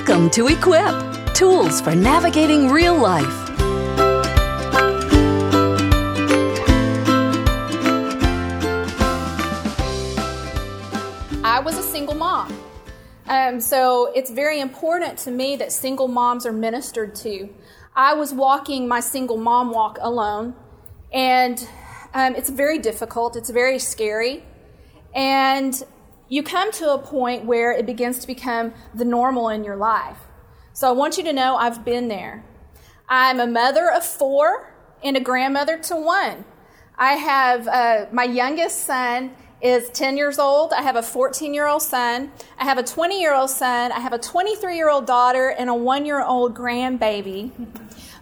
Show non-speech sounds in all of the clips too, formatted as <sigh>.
Welcome to Equip Tools for Navigating Real Life. I was a single mom. Um, so it's very important to me that single moms are ministered to. I was walking my single mom walk alone, and um, it's very difficult, it's very scary. And you come to a point where it begins to become the normal in your life. So I want you to know I've been there. I'm a mother of four and a grandmother to one. I have uh, my youngest son is 10 years old. I have a 14 year old son. I have a 20 year old son. I have a 23 year old daughter and a one year old grandbaby.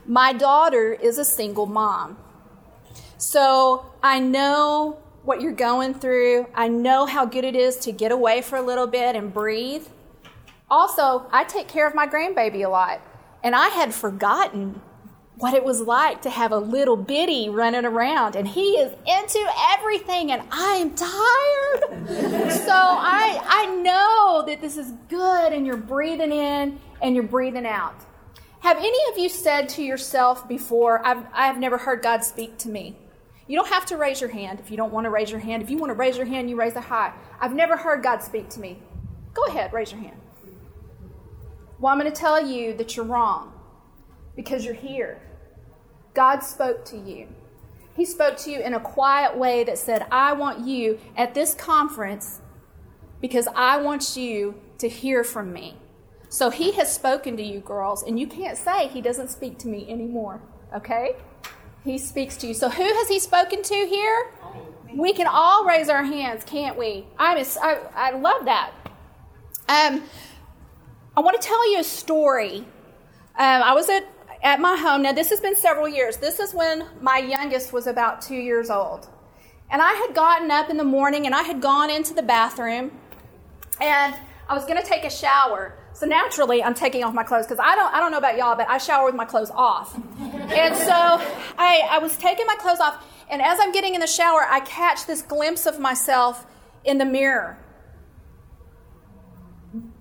My daughter is a single mom. So I know what you're going through. I know how good it is to get away for a little bit and breathe. Also, I take care of my grandbaby a lot. And I had forgotten what it was like to have a little bitty running around and he is into everything and I am tired. <laughs> so I I know that this is good and you're breathing in and you're breathing out. Have any of you said to yourself before, I've, I've never heard God speak to me? You don't have to raise your hand if you don't want to raise your hand. If you want to raise your hand, you raise it high. I've never heard God speak to me. Go ahead, raise your hand. Well, I'm going to tell you that you're wrong because you're here. God spoke to you. He spoke to you in a quiet way that said, I want you at this conference because I want you to hear from me. So he has spoken to you, girls, and you can't say he doesn't speak to me anymore, okay? He speaks to you. So who has he spoken to here? We can all raise our hands, can't we? I, I, I love that. Um, I want to tell you a story. Um, I was at at my home. Now, this has been several years. This is when my youngest was about two years old. And I had gotten up in the morning and I had gone into the bathroom and I was going to take a shower. So naturally, I'm taking off my clothes because I don't, I don't know about y'all, but I shower with my clothes off. and so I, I was taking my clothes off, and as I'm getting in the shower, I catch this glimpse of myself in the mirror.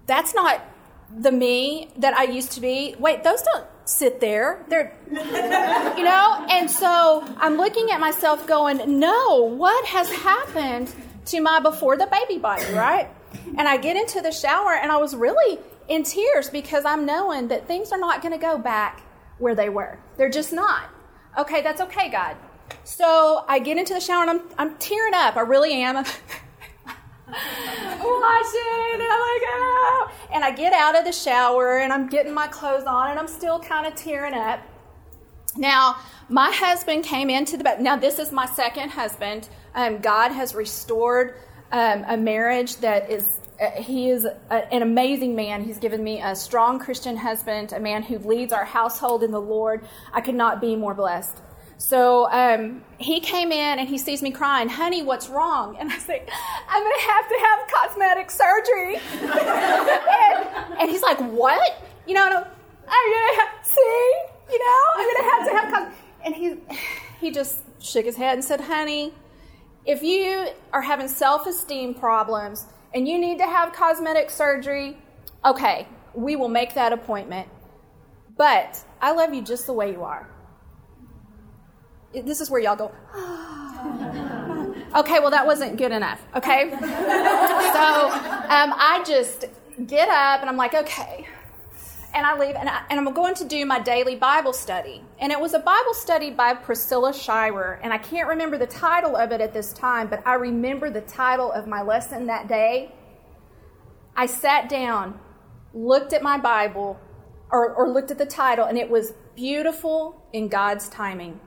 That's not the me that I used to be. Wait, those don't sit there. They're, you know? And so I'm looking at myself going, no, what has happened to my before the baby body, right? And I get into the shower and I was really in tears because I'm knowing that things are not going to go back where they were. They're just not. Okay, that's okay, God. So I get into the shower and I'm, I'm tearing up. I really am. <laughs> watching. I'm like, oh. And I get out of the shower and I'm getting my clothes on and I'm still kind of tearing up. Now, my husband came into the bed. Now, this is my second husband. Um, God has restored um, a marriage that is, he is a, an amazing man. He's given me a strong Christian husband, a man who leads our household in the Lord. I could not be more blessed. So um, he came in and he sees me crying, honey, what's wrong? And I say, I'm going to have to have cosmetic surgery. <laughs> and, and, he's like, what? You know, I'm going to have, see, you know, I'm going to have to have cosmetic. And he, he just shook his head and said, honey, if you are having self esteem problems and you need to have cosmetic surgery, okay, we will make that appointment. But I love you just the way you are this is where y'all go, okay, well, that wasn't good enough, okay? <laughs> so um, I just get up and I'm like, okay. And I leave and, I, and I'm going to do my daily Bible study. And it was a Bible study by Priscilla Shirer. And I can't remember the title of it at this time, but I remember the title of my lesson that day. I sat down, looked at my Bible, or, or looked at the title, and it was Beautiful in God's Timing.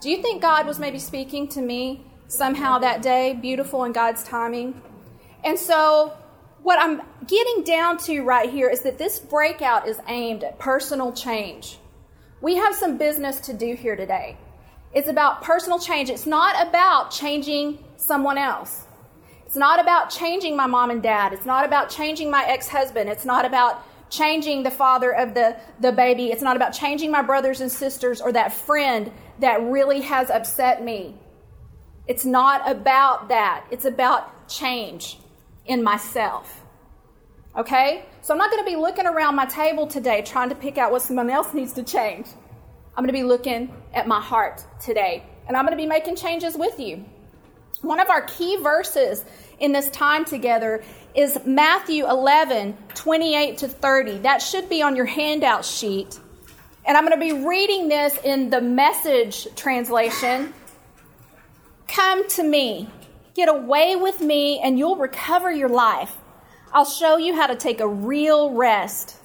Do you think God was maybe speaking to me somehow that day, beautiful in God's timing? And so, what I'm getting down to right here is that this breakout is aimed at personal change. We have some business to do here today. It's about personal change. It's not about changing someone else. It's not about changing my mom and dad. It's not about changing my ex husband. It's not about changing the father of the, the baby. It's not about changing my brothers and sisters or that friend that really has upset me. It's not about that. It's about change in myself. Okay? So I'm not going to be looking around my table today trying to pick out what someone else needs to change. I'm going to be looking at my heart today. And I'm going to be making changes with you. One of our key verses in this time together is Matthew 11, 28 to 30. That should be on your handout sheet. And I'm going to be reading this in the message translation. Come to me, get away with me, and you'll recover your life. I'll show you how to take a real rest.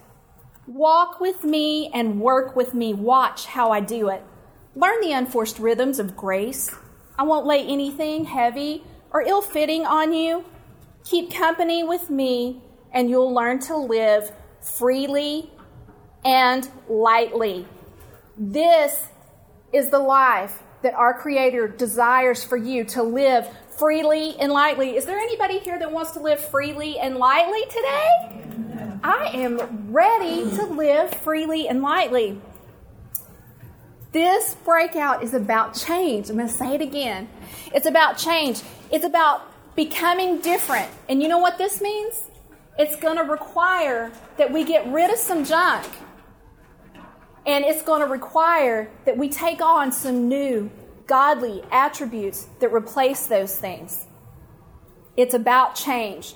Walk with me and work with me. Watch how I do it. Learn the unforced rhythms of grace. I won't lay anything heavy or ill fitting on you. Keep company with me, and you'll learn to live freely and lightly. This is the life that our Creator desires for you to live freely and lightly. Is there anybody here that wants to live freely and lightly today? I am ready to live freely and lightly. This breakout is about change. I'm going to say it again. It's about change. It's about becoming different. And you know what this means? It's going to require that we get rid of some junk. And it's going to require that we take on some new godly attributes that replace those things. It's about change.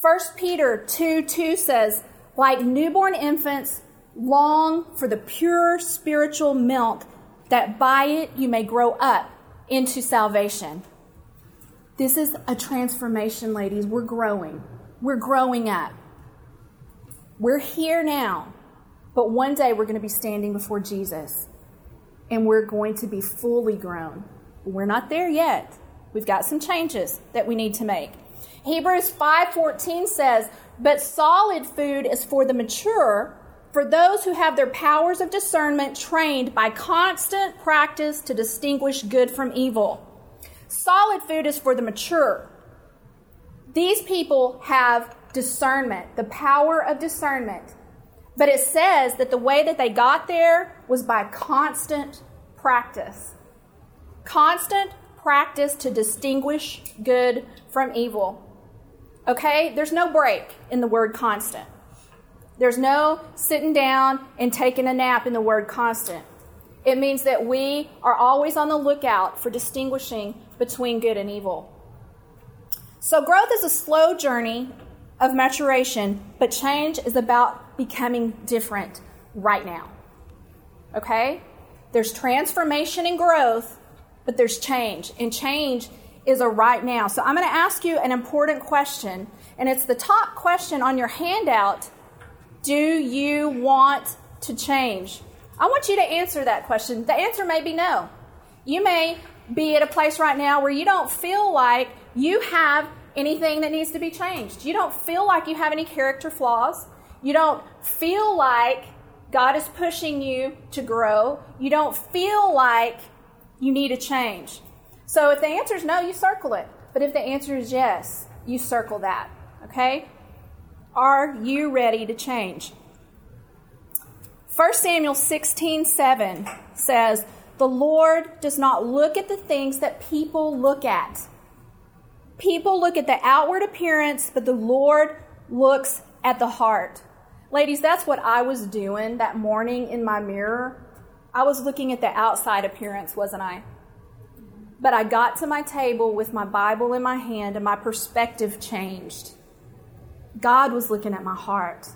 1 Peter 2 2 says, like newborn infants, long for the pure spiritual milk, that by it you may grow up into salvation. This is a transformation, ladies. We're growing. We're growing up. We're here now, but one day we're going to be standing before Jesus and we're going to be fully grown. We're not there yet. We've got some changes that we need to make. Hebrews 5:14 says, "But solid food is for the mature, for those who have their powers of discernment trained by constant practice to distinguish good from evil." Solid food is for the mature. These people have discernment, the power of discernment. But it says that the way that they got there was by constant practice. Constant practice to distinguish good from evil. Okay? There's no break in the word constant. There's no sitting down and taking a nap in the word constant. It means that we are always on the lookout for distinguishing between good and evil. So, growth is a slow journey of maturation, but change is about becoming different right now. Okay? There's transformation and growth, but there's change. And change is a right now. So I'm going to ask you an important question, and it's the top question on your handout Do you want to change? I want you to answer that question. The answer may be no. You may be at a place right now where you don't feel like you have anything that needs to be changed. You don't feel like you have any character flaws. You don't feel like God is pushing you to grow. You don't feel like you need a change. So if the answer is no, you circle it. But if the answer is yes, you circle that. Okay? Are you ready to change? 1 Samuel 16 7 says, The Lord does not look at the things that people look at. People look at the outward appearance, but the Lord looks at the heart. Ladies, that's what I was doing that morning in my mirror. I was looking at the outside appearance, wasn't I? But I got to my table with my Bible in my hand and my perspective changed. God was looking at my heart,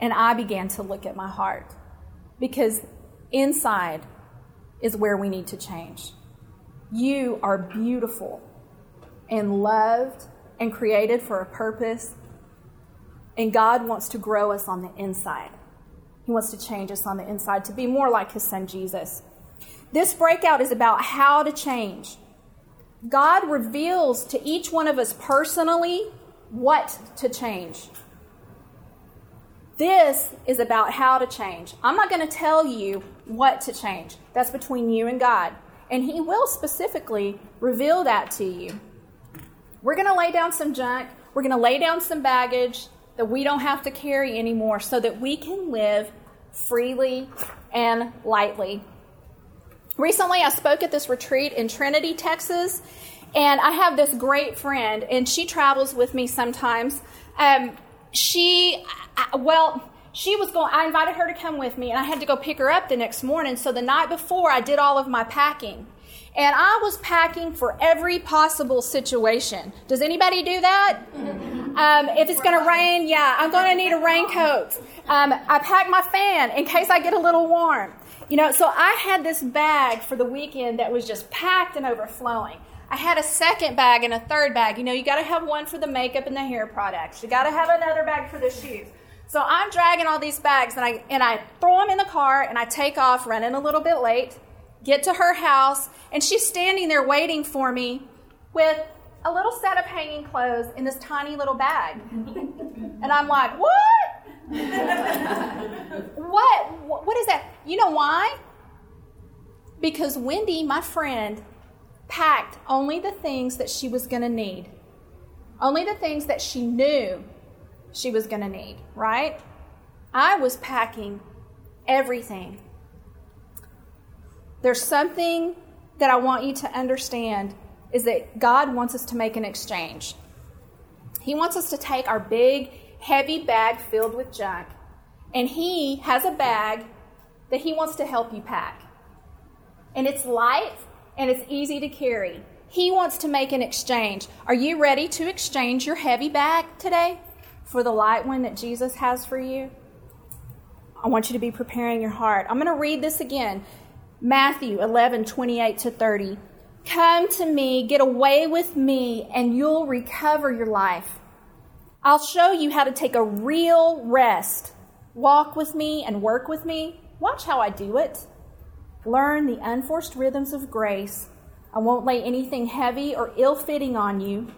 and I began to look at my heart because inside is where we need to change. You are beautiful and loved and created for a purpose, and God wants to grow us on the inside. He wants to change us on the inside to be more like His Son Jesus. This breakout is about how to change. God reveals to each one of us personally what to change. This is about how to change. I'm not going to tell you what to change. That's between you and God. And He will specifically reveal that to you. We're going to lay down some junk, we're going to lay down some baggage that we don't have to carry anymore so that we can live freely and lightly. Recently, I spoke at this retreat in Trinity, Texas, and I have this great friend, and she travels with me sometimes. Um, she, I, well, she was going, I invited her to come with me, and I had to go pick her up the next morning. So the night before, I did all of my packing. And I was packing for every possible situation. Does anybody do that? <laughs> Um, if it's going to rain, yeah, I'm going to need a raincoat. Um, I pack my fan in case I get a little warm. You know, so I had this bag for the weekend that was just packed and overflowing. I had a second bag and a third bag. You know, you got to have one for the makeup and the hair products. You got to have another bag for the shoes. So I'm dragging all these bags and I and I throw them in the car and I take off running a little bit late, get to her house, and she's standing there waiting for me with a little set of hanging clothes in this tiny little bag. <laughs> and I'm like, "What? what? What is that? You know why? Because Wendy, my friend, packed only the things that she was going to need. Only the things that she knew she was going to need, right? I was packing everything. There's something that I want you to understand is that God wants us to make an exchange. He wants us to take our big, heavy bag filled with junk, and He has a bag that He wants to help you pack. And it's light and it's easy to carry. He wants to make an exchange. Are you ready to exchange your heavy bag today? for the light one that Jesus has for you, I want you to be preparing your heart. I'm going to read this again Matthew 11, 28 to 30. Come to me, get away with me, and you'll recover your life. I'll show you how to take a real rest. Walk with me and work with me. Watch how I do it. Learn the unforced rhythms of grace. I won't lay anything heavy or ill fitting on you.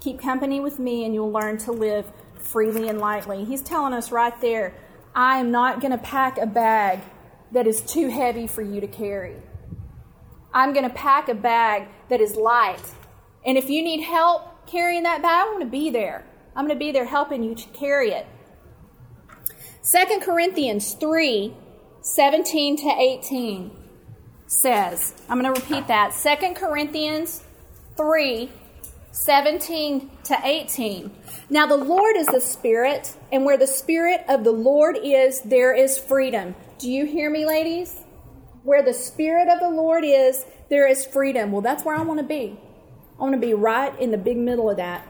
Keep company with me, and you'll learn to live freely and lightly. He's telling us right there, I am not going to pack a bag that is too heavy for you to carry. I'm going to pack a bag that is light. And if you need help carrying that bag, I'm going to be there. I'm going to be there helping you to carry it. 2 Corinthians 3 17 to 18 says, I'm going to repeat that. 2 Corinthians 3 17 to 18. Now, the Lord is the Spirit, and where the Spirit of the Lord is, there is freedom. Do you hear me, ladies? Where the Spirit of the Lord is, there is freedom. Well, that's where I want to be. I want to be right in the big middle of that.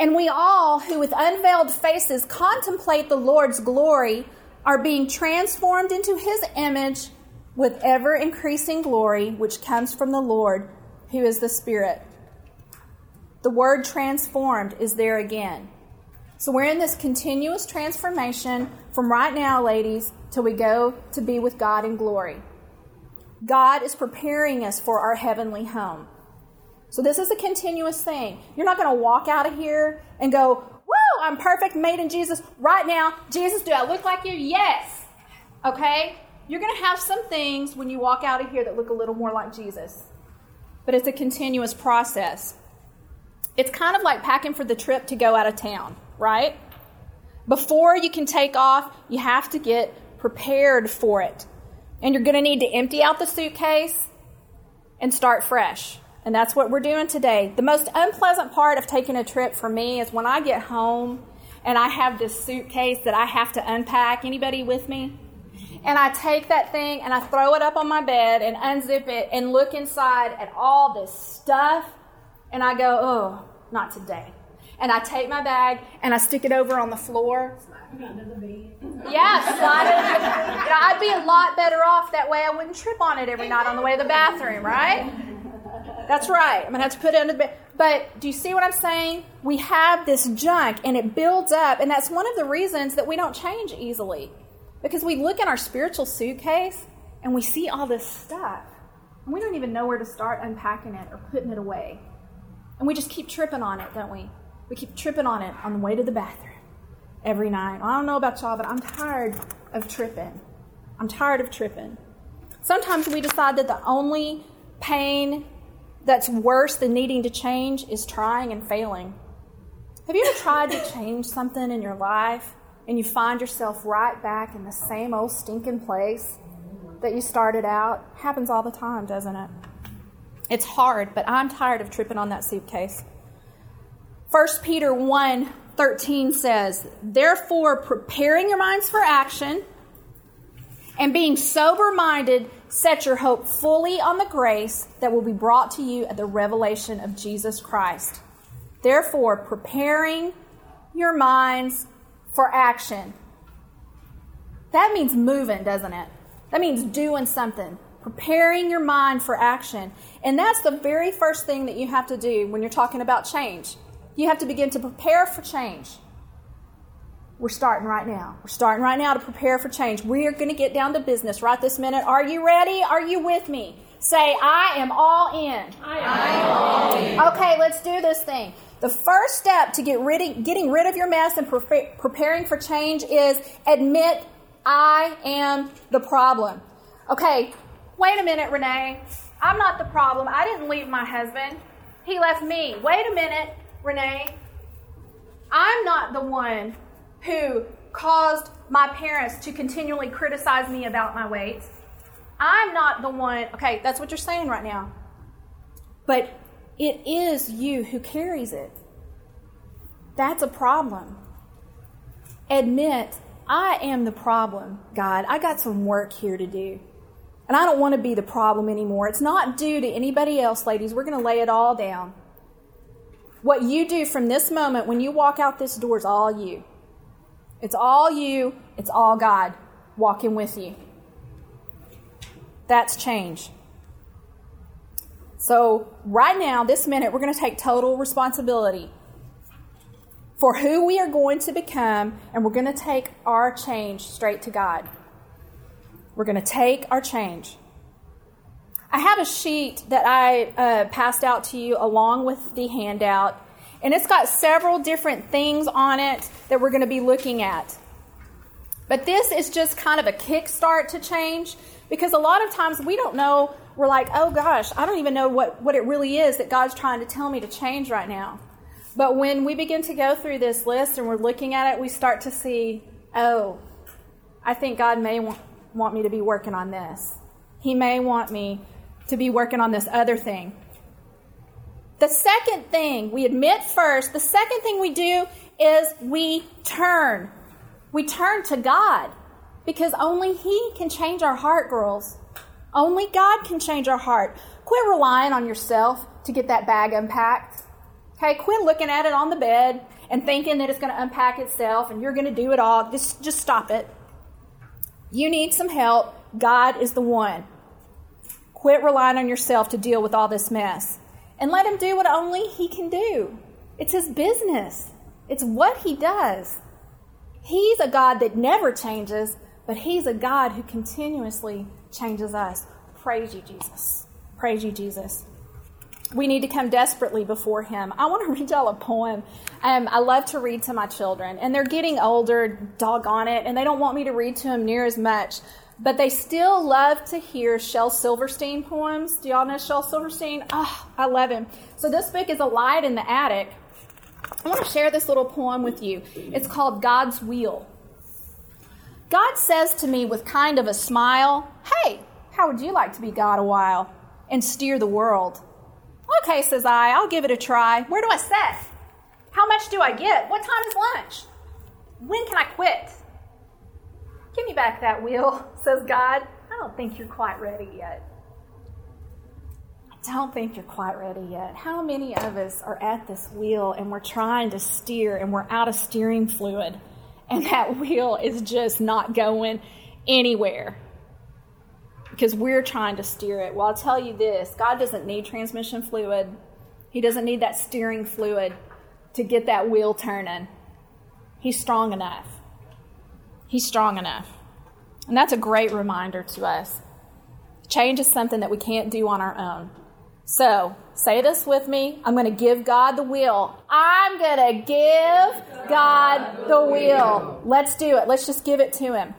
And we all, who with unveiled faces contemplate the Lord's glory, are being transformed into His image with ever increasing glory, which comes from the Lord, who is the Spirit. The word transformed is there again. So we're in this continuous transformation from right now, ladies, till we go to be with God in glory. God is preparing us for our heavenly home. So this is a continuous thing. You're not going to walk out of here and go, Woo, I'm perfect, made in Jesus. Right now, Jesus, do I look like you? Yes. Okay? You're going to have some things when you walk out of here that look a little more like Jesus. But it's a continuous process. It's kind of like packing for the trip to go out of town, right? Before you can take off, you have to get prepared for it. And you're going to need to empty out the suitcase and start fresh. And that's what we're doing today. The most unpleasant part of taking a trip for me is when I get home and I have this suitcase that I have to unpack. Anybody with me? And I take that thing and I throw it up on my bed and unzip it and look inside at all this stuff and I go, oh, not today. And I take my bag and I stick it over on the floor. <laughs> Yeah, I'd be a lot better off that way. I wouldn't trip on it every night on the way to the bathroom, right? That's right. I'm gonna have to put it under the bed. But do you see what I'm saying? We have this junk and it builds up, and that's one of the reasons that we don't change easily. Because we look in our spiritual suitcase and we see all this stuff, and we don't even know where to start unpacking it or putting it away. And we just keep tripping on it, don't we? We keep tripping on it on the way to the bathroom every night. I don't know about y'all, but I'm tired of tripping. I'm tired of tripping. Sometimes we decide that the only pain that's worse than needing to change is trying and failing. Have you ever tried to change something in your life and you find yourself right back in the same old stinking place that you started out? Happens all the time, doesn't it? It's hard, but I'm tired of tripping on that suitcase. 1 Peter 1 13 says, Therefore, preparing your minds for action and being sober minded, set your hope fully on the grace that will be brought to you at the revelation of Jesus Christ. Therefore, preparing your minds for action. That means moving, doesn't it? That means doing something, preparing your mind for action. And that's the very first thing that you have to do when you're talking about change. You have to begin to prepare for change. We're starting right now. We're starting right now to prepare for change. We are going to get down to business right this minute. Are you ready? Are you with me? Say, I am all in. I am all in. Okay, let's do this thing. The first step to get rid of, getting rid of your mess and pre- preparing for change is admit I am the problem. Okay, wait a minute, Renee. I'm not the problem. I didn't leave my husband. He left me. Wait a minute, Renee. I'm not the one who caused my parents to continually criticize me about my weight. I'm not the one, okay, that's what you're saying right now. But it is you who carries it. That's a problem. Admit, I am the problem, God. I got some work here to do. And I don't want to be the problem anymore. It's not due to anybody else, ladies. We're going to lay it all down. What you do from this moment when you walk out this door is all you. It's all you, it's all God walking with you. That's change. So, right now, this minute, we're going to take total responsibility for who we are going to become, and we're going to take our change straight to God. We're going to take our change. I have a sheet that I uh, passed out to you along with the handout and it's got several different things on it that we're going to be looking at. But this is just kind of a kickstart to change because a lot of times we don't know. We're like, oh gosh, I don't even know what, what it really is that God's trying to tell me to change right now. But when we begin to go through this list and we're looking at it, we start to see, oh, I think God may want, want me to be working on this. He may want me to be working on this other thing. The second thing we admit first, the second thing we do is we turn. We turn to God because only He can change our heart, girls. Only God can change our heart. Quit relying on yourself to get that bag unpacked. Okay, quit looking at it on the bed and thinking that it's going to unpack itself and you're going to do it all. Just, just stop it. You need some help. God is the one. Quit relying on yourself to deal with all this mess and let him do what only he can do. It's his business, it's what he does. He's a God that never changes, but he's a God who continuously changes us. Praise you, Jesus. Praise you, Jesus. We need to come desperately before him. I want to <laughs> read y'all a poem. Um, I love to read to my children, and they're getting older, doggone it, and they don't want me to read to them near as much but they still love to hear Shel Silverstein poems. Do y'all know Shel Silverstein? Oh, I love him. So this book is a light in the attic. I want to share this little poem with you. It's called God's Wheel. God says to me with kind of a smile, Hey, how would you like to be God a while and steer the world? Okay, says I, I'll give it a try. Where do I set? How much do I get? What time is lunch? When can I quit? Give me back that wheel, <laughs> says God. I don't think you're quite ready yet. I don't think you're quite ready yet. How many of us are at this wheel and we're trying to steer and we're out of steering fluid and that <laughs> wheel is just not going anywhere? Because we're trying to steer it. Well, I'll tell you this God doesn't need transmission fluid, He doesn't need that steering fluid to get that wheel turning. He's strong enough. He's strong enough. And that's a great reminder to us. Change is something that we can't do on our own. So, say this with me. I'm going to give God the will. I'm going to give God the will. Let's do it. Let's just give it to Him.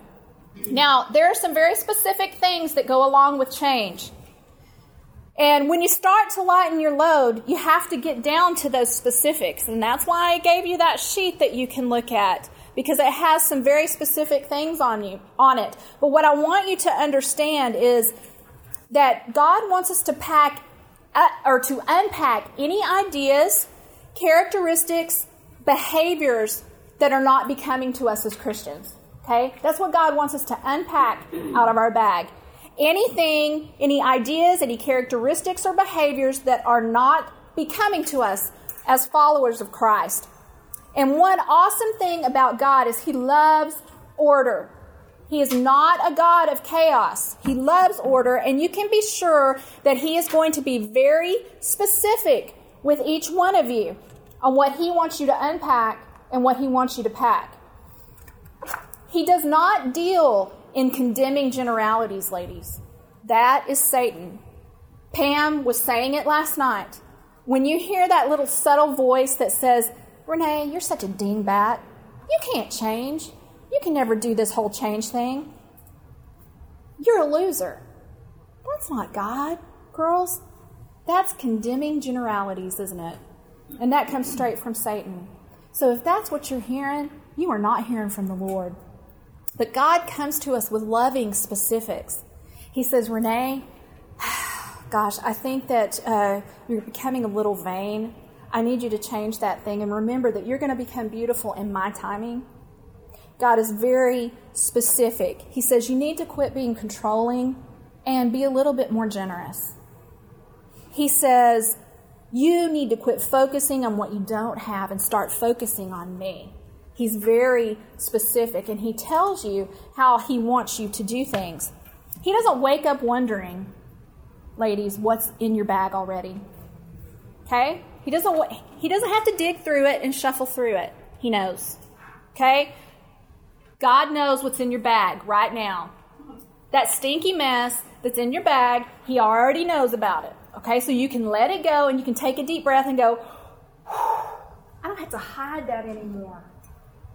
Now, there are some very specific things that go along with change. And when you start to lighten your load, you have to get down to those specifics. And that's why I gave you that sheet that you can look at because it has some very specific things on you on it. But what I want you to understand is that God wants us to pack uh, or to unpack any ideas, characteristics, behaviors that are not becoming to us as Christians. Okay? That's what God wants us to unpack out of our bag. Anything, any ideas, any characteristics or behaviors that are not becoming to us as followers of Christ. And one awesome thing about God is He loves order. He is not a God of chaos. He loves order, and you can be sure that He is going to be very specific with each one of you on what He wants you to unpack and what He wants you to pack. He does not deal in condemning generalities, ladies. That is Satan. Pam was saying it last night. When you hear that little subtle voice that says, Renee, you're such a dingbat. You can't change. You can never do this whole change thing. You're a loser. That's not God, girls. That's condemning generalities, isn't it? And that comes straight from Satan. So if that's what you're hearing, you are not hearing from the Lord. But God comes to us with loving specifics. He says, Renee, <sighs> gosh, I think that uh, you're becoming a little vain. I need you to change that thing and remember that you're going to become beautiful in my timing. God is very specific. He says you need to quit being controlling and be a little bit more generous. He says you need to quit focusing on what you don't have and start focusing on me. He's very specific and he tells you how he wants you to do things. He doesn't wake up wondering, ladies, what's in your bag already. Okay? He doesn't he doesn't have to dig through it and shuffle through it. He knows. Okay? God knows what's in your bag right now. That stinky mess that's in your bag, he already knows about it. Okay? So you can let it go and you can take a deep breath and go, I don't have to hide that anymore.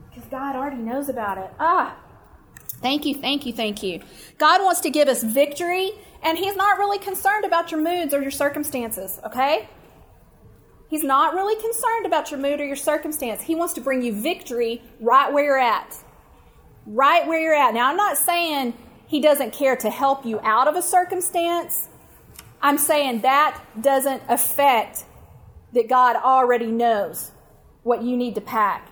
Because God already knows about it. Ah, Thank you, thank you, thank you. God wants to give us victory, and He's not really concerned about your moods or your circumstances, okay? He's not really concerned about your mood or your circumstance. He wants to bring you victory right where you're at. Right where you're at. Now, I'm not saying He doesn't care to help you out of a circumstance. I'm saying that doesn't affect that God already knows what you need to pack,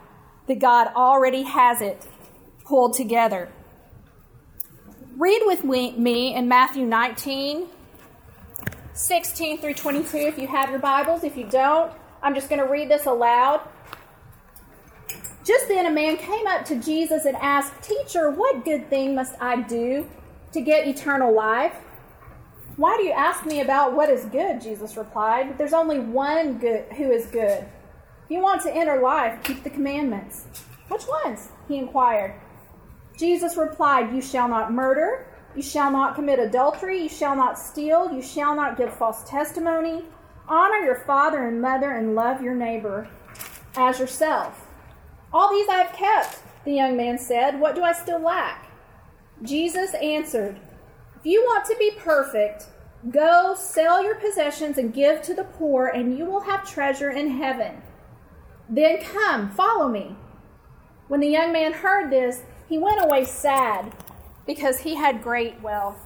that God already has it pulled together. Read with me in Matthew 19, 16 through 22 if you have your Bibles. If you don't, I'm just going to read this aloud. Just then a man came up to Jesus and asked, Teacher, what good thing must I do to get eternal life? Why do you ask me about what is good? Jesus replied. There's only one good who is good. If you want to enter life, keep the commandments. Which ones? He inquired. Jesus replied, You shall not murder, you shall not commit adultery, you shall not steal, you shall not give false testimony. Honor your father and mother and love your neighbor as yourself. All these I have kept, the young man said. What do I still lack? Jesus answered, If you want to be perfect, go sell your possessions and give to the poor, and you will have treasure in heaven. Then come, follow me. When the young man heard this, he went away sad because he had great wealth.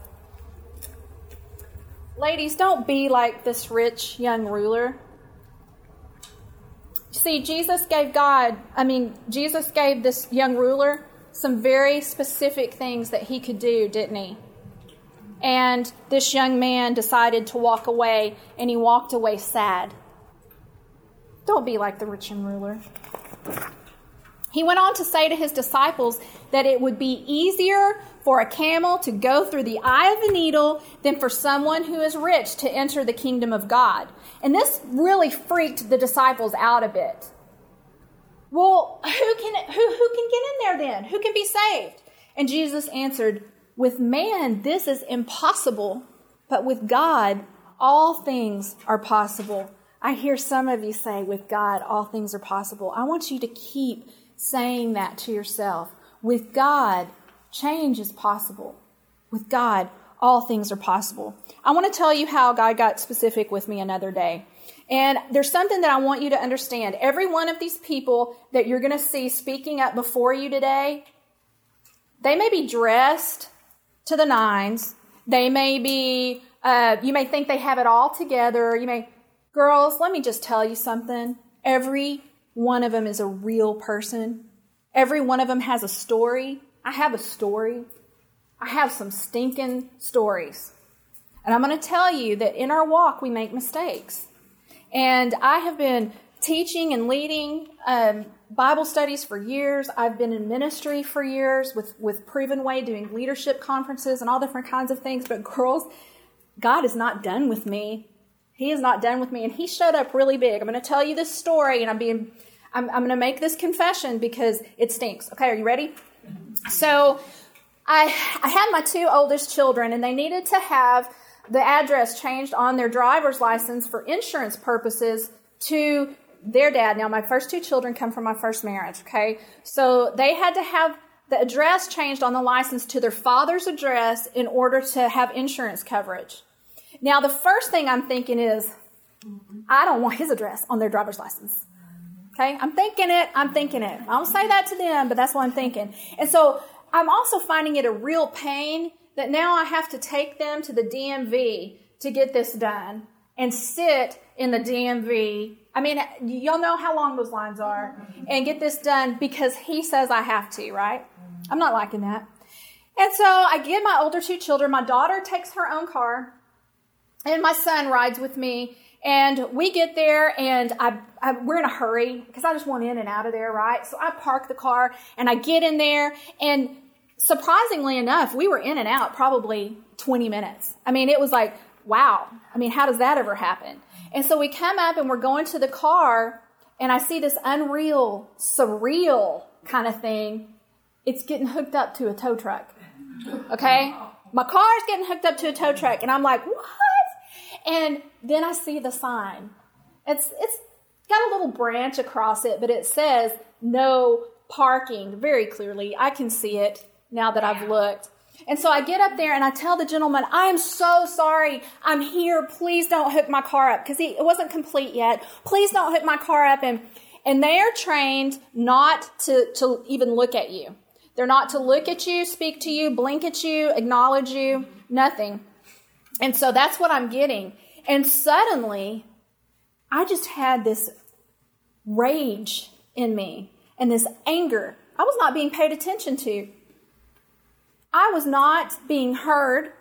Ladies, don't be like this rich young ruler. See, Jesus gave God, I mean, Jesus gave this young ruler some very specific things that he could do, didn't he? And this young man decided to walk away, and he walked away sad. Don't be like the rich young ruler. He went on to say to his disciples that it would be easier for a camel to go through the eye of a needle than for someone who is rich to enter the kingdom of God. And this really freaked the disciples out a bit. Well, who can who who can get in there then? Who can be saved? And Jesus answered, "With man this is impossible, but with God all things are possible." I hear some of you say, "With God all things are possible." I want you to keep saying that to yourself. With God, change is possible. With God, all things are possible. I want to tell you how God got specific with me another day. And there's something that I want you to understand. Every one of these people that you're going to see speaking up before you today, they may be dressed to the nines. They may be, uh, you may think they have it all together. You may, girls, let me just tell you something. Every one of them is a real person. Every one of them has a story. I have a story. I have some stinking stories. And I'm going to tell you that in our walk, we make mistakes. And I have been teaching and leading um, Bible studies for years. I've been in ministry for years with, with Proven Way, doing leadership conferences and all different kinds of things. But, girls, God is not done with me. He is not done with me. And He showed up really big. I'm going to tell you this story, and I'm being. I'm, I'm going to make this confession because it stinks. Okay, are you ready? So, I, I had my two oldest children, and they needed to have the address changed on their driver's license for insurance purposes to their dad. Now, my first two children come from my first marriage, okay? So they had to have the address changed on the license to their father's address in order to have insurance coverage. Now, the first thing I'm thinking is, I don't want his address on their driver's license. Okay? I'm thinking it, I'm thinking it. I don't say that to them, but that's what I'm thinking. And so I'm also finding it a real pain that now I have to take them to the DMV to get this done and sit in the DMV. I mean, y'all know how long those lines are and get this done because he says I have to, right? I'm not liking that. And so I get my older two children. My daughter takes her own car and my son rides with me. And we get there, and I, I, we're in a hurry because I just want in and out of there, right? So I park the car and I get in there, and surprisingly enough, we were in and out probably 20 minutes. I mean, it was like, wow. I mean, how does that ever happen? And so we come up and we're going to the car, and I see this unreal, surreal kind of thing. It's getting hooked up to a tow truck. Okay? My car is getting hooked up to a tow truck, and I'm like, what? And then I see the sign. It's, it's got a little branch across it, but it says no parking very clearly. I can see it now that I've looked. And so I get up there and I tell the gentleman, I am so sorry. I'm here. Please don't hook my car up because it wasn't complete yet. Please don't hook my car up. And, and they are trained not to, to even look at you. They're not to look at you, speak to you, blink at you, acknowledge you, nothing. And so that's what I'm getting. And suddenly, I just had this rage in me and this anger. I was not being paid attention to. I was not being heard.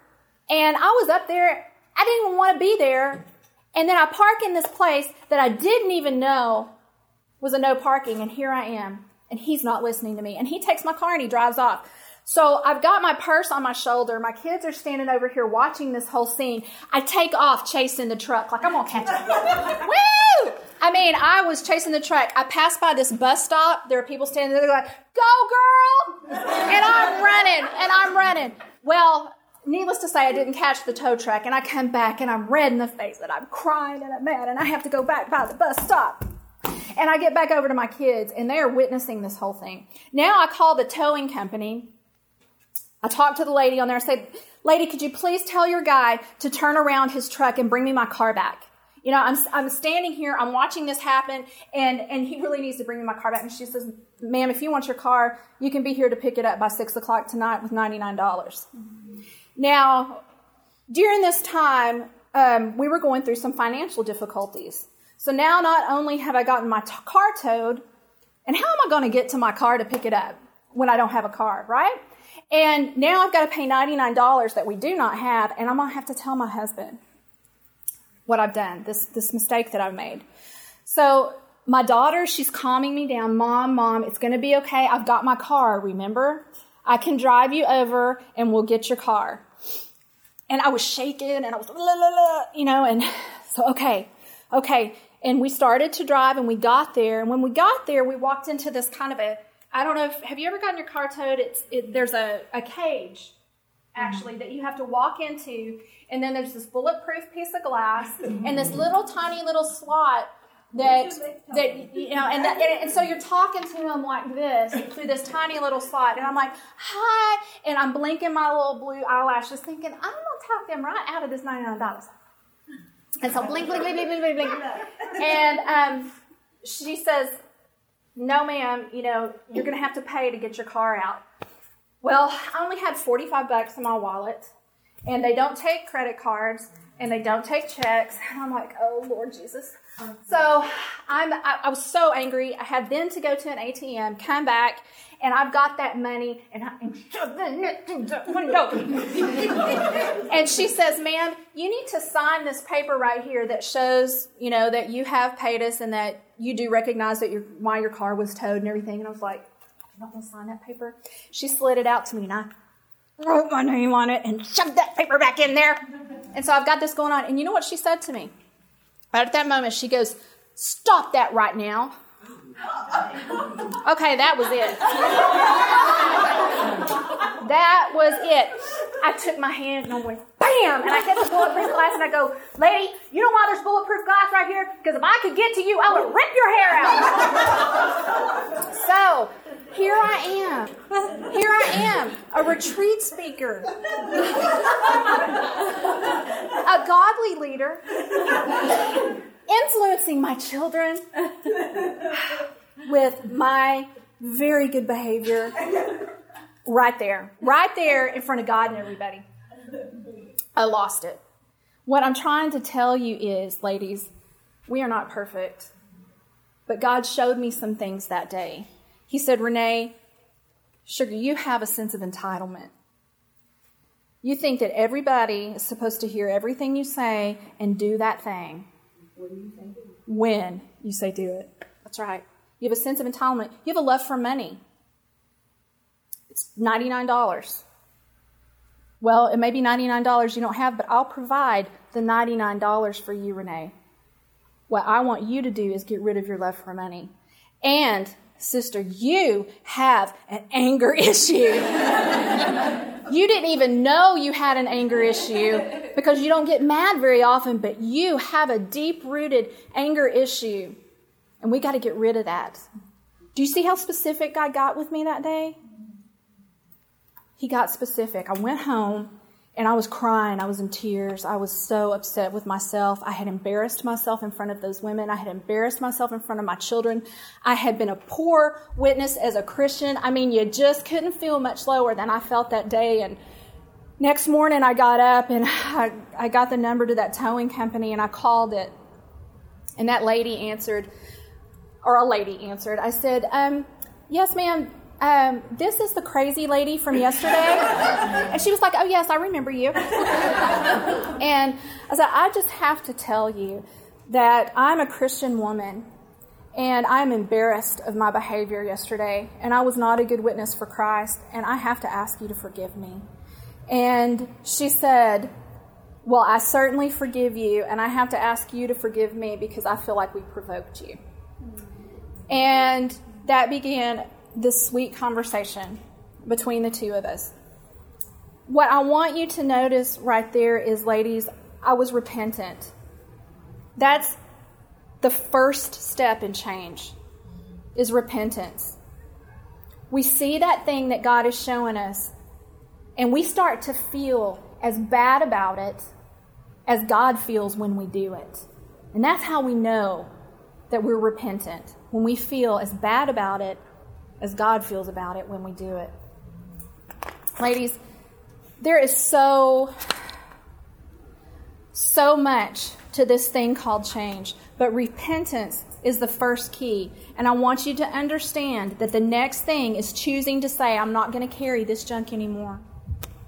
And I was up there. I didn't even want to be there. And then I park in this place that I didn't even know was a no parking. And here I am. And he's not listening to me. And he takes my car and he drives off. So I've got my purse on my shoulder. My kids are standing over here watching this whole scene. I take off chasing the truck like I'm gonna catch him. <laughs> Woo! I mean, I was chasing the truck. I passed by this bus stop. There are people standing there They're like, "Go, girl!" And I'm running and I'm running. Well, needless to say, I didn't catch the tow truck, and I come back and I'm red in the face and I'm crying and I'm mad, and I have to go back by the bus stop. And I get back over to my kids, and they are witnessing this whole thing. Now I call the towing company I talked to the lady on there. I said, Lady, could you please tell your guy to turn around his truck and bring me my car back? You know, I'm, I'm standing here, I'm watching this happen, and, and he really needs to bring me my car back. And she says, Ma'am, if you want your car, you can be here to pick it up by 6 o'clock tonight with $99. dollars mm-hmm. Now, during this time, um, we were going through some financial difficulties. So now not only have I gotten my t- car towed, and how am I going to get to my car to pick it up when I don't have a car, right? And now I've got to pay $99 that we do not have, and I'm going to have to tell my husband what I've done, this, this mistake that I've made. So my daughter, she's calming me down. Mom, mom, it's going to be okay. I've got my car, remember? I can drive you over and we'll get your car. And I was shaking and I was, la, la, la, you know, and <laughs> so, okay, okay. And we started to drive and we got there. And when we got there, we walked into this kind of a I don't know if have you ever gotten your car towed? It's it, there's a, a cage actually mm-hmm. that you have to walk into, and then there's this bulletproof piece of glass <laughs> and this little tiny little slot that that you know, and, that, and, and so you're talking to them like this through this tiny little slot, and I'm like, hi, and I'm blinking my little blue eyelashes, thinking I'm gonna talk them right out of this ninety nine dollars. And so blink, blink, blink, blink, blink, blink, blink, <laughs> and um, she says, no, ma'am, you know, you're going to have to pay to get your car out. Well, I only had 45 bucks in my wallet, and they don't take credit cards. and they don't take checks. And I'm like, oh Lord Jesus. So I'm I, I was so angry. I had then to go to an ATM, come back, and I've got that money, and I window. <laughs> <laughs> and she says, "Ma'am, you need to sign this paper right here that shows, you know, that you have paid us and that you do recognize that your why your car was towed and everything." And I was like, "I'm not going to sign that paper." She slid it out to me, and I wrote my name on it and shoved that paper back in there. And so I've got this going on. And you know what she said to me? Right at that moment, she goes, Stop that right now. Okay, that was it. that was it. I took my hand and I went bam, and I hit the bulletproof glass and I go, lady, you know why there's bulletproof glass right here? Because if I could get to you, I would rip your hair out. so here I am. Here I am, a retreat speaker, a godly leader, influencing my children with my very good behavior right there, right there in front of God and everybody. I lost it. What I'm trying to tell you is, ladies, we are not perfect. But God showed me some things that day. He said, Renee, sugar, you have a sense of entitlement. You think that everybody is supposed to hear everything you say and do that thing. When you say do it. That's right. You have a sense of entitlement. You have a love for money. It's $99. Well, it may be $99 you don't have, but I'll provide the $99 for you, Renee. What I want you to do is get rid of your love for money. And, sister, you have an anger <laughs> issue. You didn't even know you had an anger issue because you don't get mad very often, but you have a deep rooted anger issue. And we got to get rid of that. Do you see how specific God got with me that day? He got specific. I went home and I was crying. I was in tears. I was so upset with myself. I had embarrassed myself in front of those women. I had embarrassed myself in front of my children. I had been a poor witness as a Christian. I mean, you just couldn't feel much lower than I felt that day. And next morning, I got up and <laughs> I, I got the number to that towing company and I called it. And that lady answered, or a lady answered. I said, um, Yes, ma'am um, this is the crazy lady from yesterday. and she was like, oh, yes, I remember you. and I said, I just have to tell you that I'm a Christian woman and I'm embarrassed of my behavior yesterday, and I was not a good witness for Christ, and I have to ask you to forgive me. And she said, Well, I certainly forgive you, and I have to ask you to forgive me because I feel like we provoked you. And that began this sweet conversation between the two of us. What I want you to notice right there is, ladies, I was repentant. That's the first step in change is repentance. We see that thing that God is showing us, and we start to feel as bad about it as God feels when we do it. And that's how we know that we're repentant, when we feel as bad about it as God feels about it when we do it. Ladies, there is so, so much to this thing called change, but repentance is the first key. And I want you to understand that the next thing is choosing to say, I'm not going to carry this junk anymore.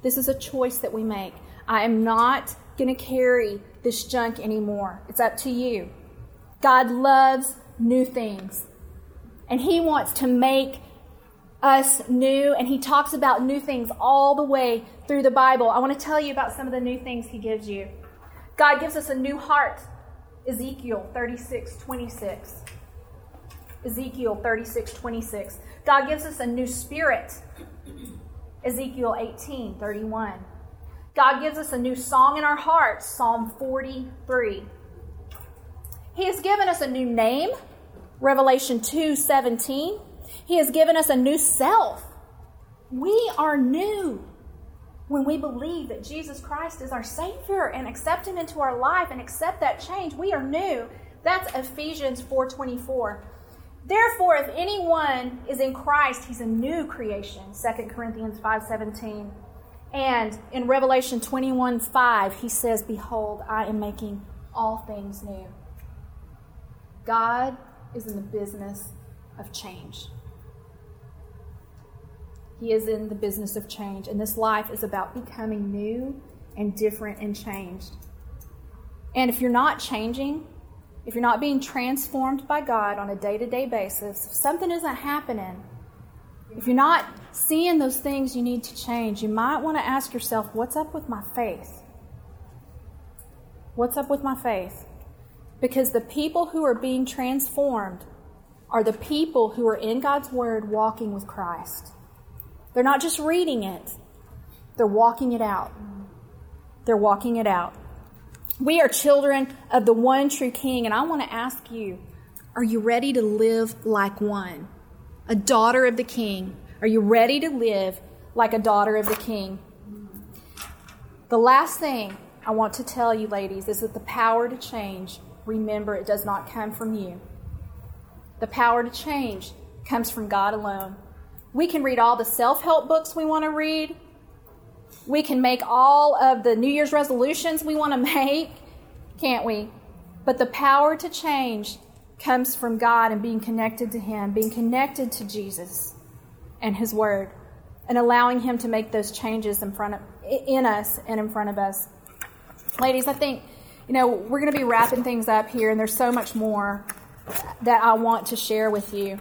This is a choice that we make. I am not going to carry this junk anymore. It's up to you. God loves new things. And He wants to make us new, and He talks about new things all the way through the Bible. I want to tell you about some of the new things He gives you. God gives us a new heart. Ezekiel 36 26. Ezekiel 36 26. God gives us a new spirit. Ezekiel 18 31. God gives us a new song in our hearts. Psalm 43. He has given us a new name. Revelation 2 17. He has given us a new self. We are new when we believe that Jesus Christ is our Savior and accept Him into our life and accept that change. We are new. That's Ephesians 4:24. Therefore, if anyone is in Christ, he's a new creation. 2 Corinthians 5:17. And in Revelation 21 5, he says, Behold, I am making all things new. God is in the business of change. He is in the business of change, and this life is about becoming new and different and changed. And if you're not changing, if you're not being transformed by God on a day to day basis, if something isn't happening, if you're not seeing those things you need to change, you might want to ask yourself, what's up with my faith? What's up with my faith? Because the people who are being transformed are the people who are in God's Word walking with Christ. They're not just reading it, they're walking it out. They're walking it out. We are children of the one true King, and I want to ask you are you ready to live like one? A daughter of the King. Are you ready to live like a daughter of the King? The last thing I want to tell you, ladies, is that the power to change, remember, it does not come from you. The power to change comes from God alone. We can read all the self help books we want to read. We can make all of the New Year's resolutions we want to <laughs> make, can't we? But the power to change comes from God and being connected to Him, being connected to Jesus and His Word, and allowing Him to make those changes in front of in us and in front of us. Ladies, I think you know we're going to be wrapping things up here, and there's so much more that I want to share with you.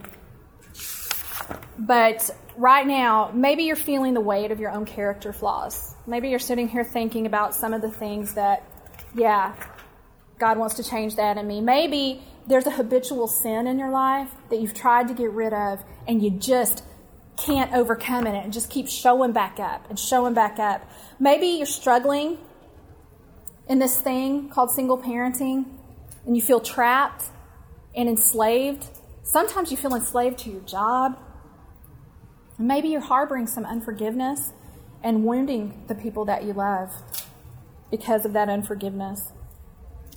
But right now, maybe you're feeling the weight of your own character flaws. Maybe you're sitting here thinking about some of the things that, yeah, God wants to change that in me. Maybe there's a habitual sin in your life that you've tried to get rid of and you just can't overcome it and just keeps showing back up and showing back up. Maybe you're struggling in this thing called single parenting and you feel trapped and enslaved. Sometimes you feel enslaved to your job. Maybe you're harboring some unforgiveness and wounding the people that you love because of that unforgiveness.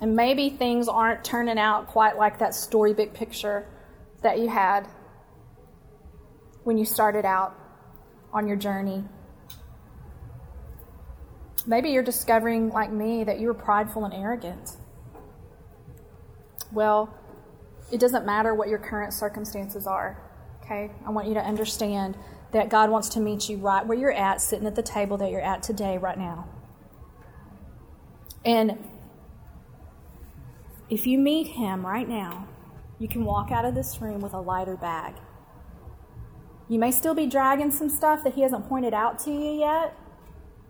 And maybe things aren't turning out quite like that storybook picture that you had when you started out on your journey. Maybe you're discovering, like me, that you were prideful and arrogant. Well, it doesn't matter what your current circumstances are. Okay? I want you to understand that God wants to meet you right where you're at, sitting at the table that you're at today, right now. And if you meet Him right now, you can walk out of this room with a lighter bag. You may still be dragging some stuff that He hasn't pointed out to you yet,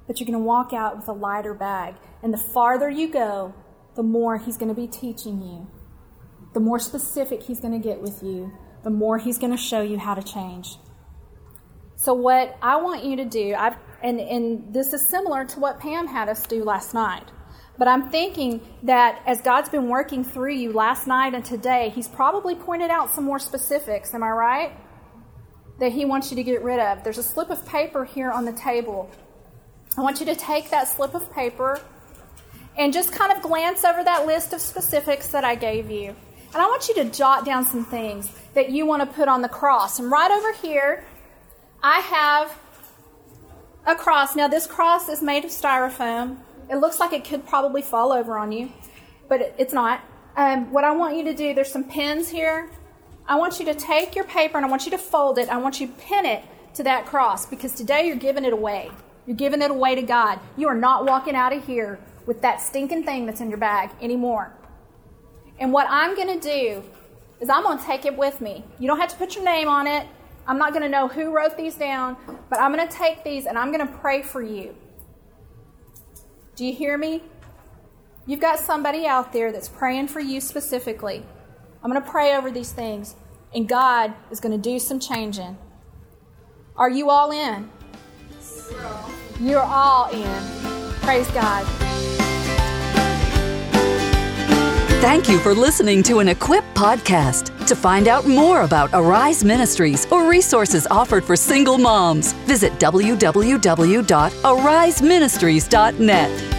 but you're going to walk out with a lighter bag. And the farther you go, the more He's going to be teaching you, the more specific He's going to get with you the more He's going to show you how to change. So, what I want you to do, I've, and, and this is similar to what Pam had us do last night, but I'm thinking that as God's been working through you last night and today, He's probably pointed out some more specifics. Am I right? That He wants you to get rid of. There's a slip of paper here on the table. I want you to take that slip of paper and just kind of glance over that list of specifics that I gave you. And I want you to jot down some things that you want to put on the cross. And right over here, I have a cross. Now, this cross is made of styrofoam. It looks like it could probably fall over on you, but it's not. Um, what I want you to do, there's some pins here. I want you to take your paper and I want you to fold it. I want you to pin it to that cross because today you're giving it away. You're giving it away to God. You are not walking out of here with that stinking thing that's in your bag anymore. And what I'm going to do is I'm going to take it with me. You don't have to put your name on it. I'm not going to know who wrote these down, but I'm going to take these and I'm going to pray for you. Do you hear me? You've got somebody out there that's praying for you specifically. I'm going to pray over these things, and God is going to do some changing. Are you all in? You're all in. Praise God. Thank you for listening to an Equip podcast. To find out more about Arise Ministries or resources offered for single moms, visit www.ariseministries.net.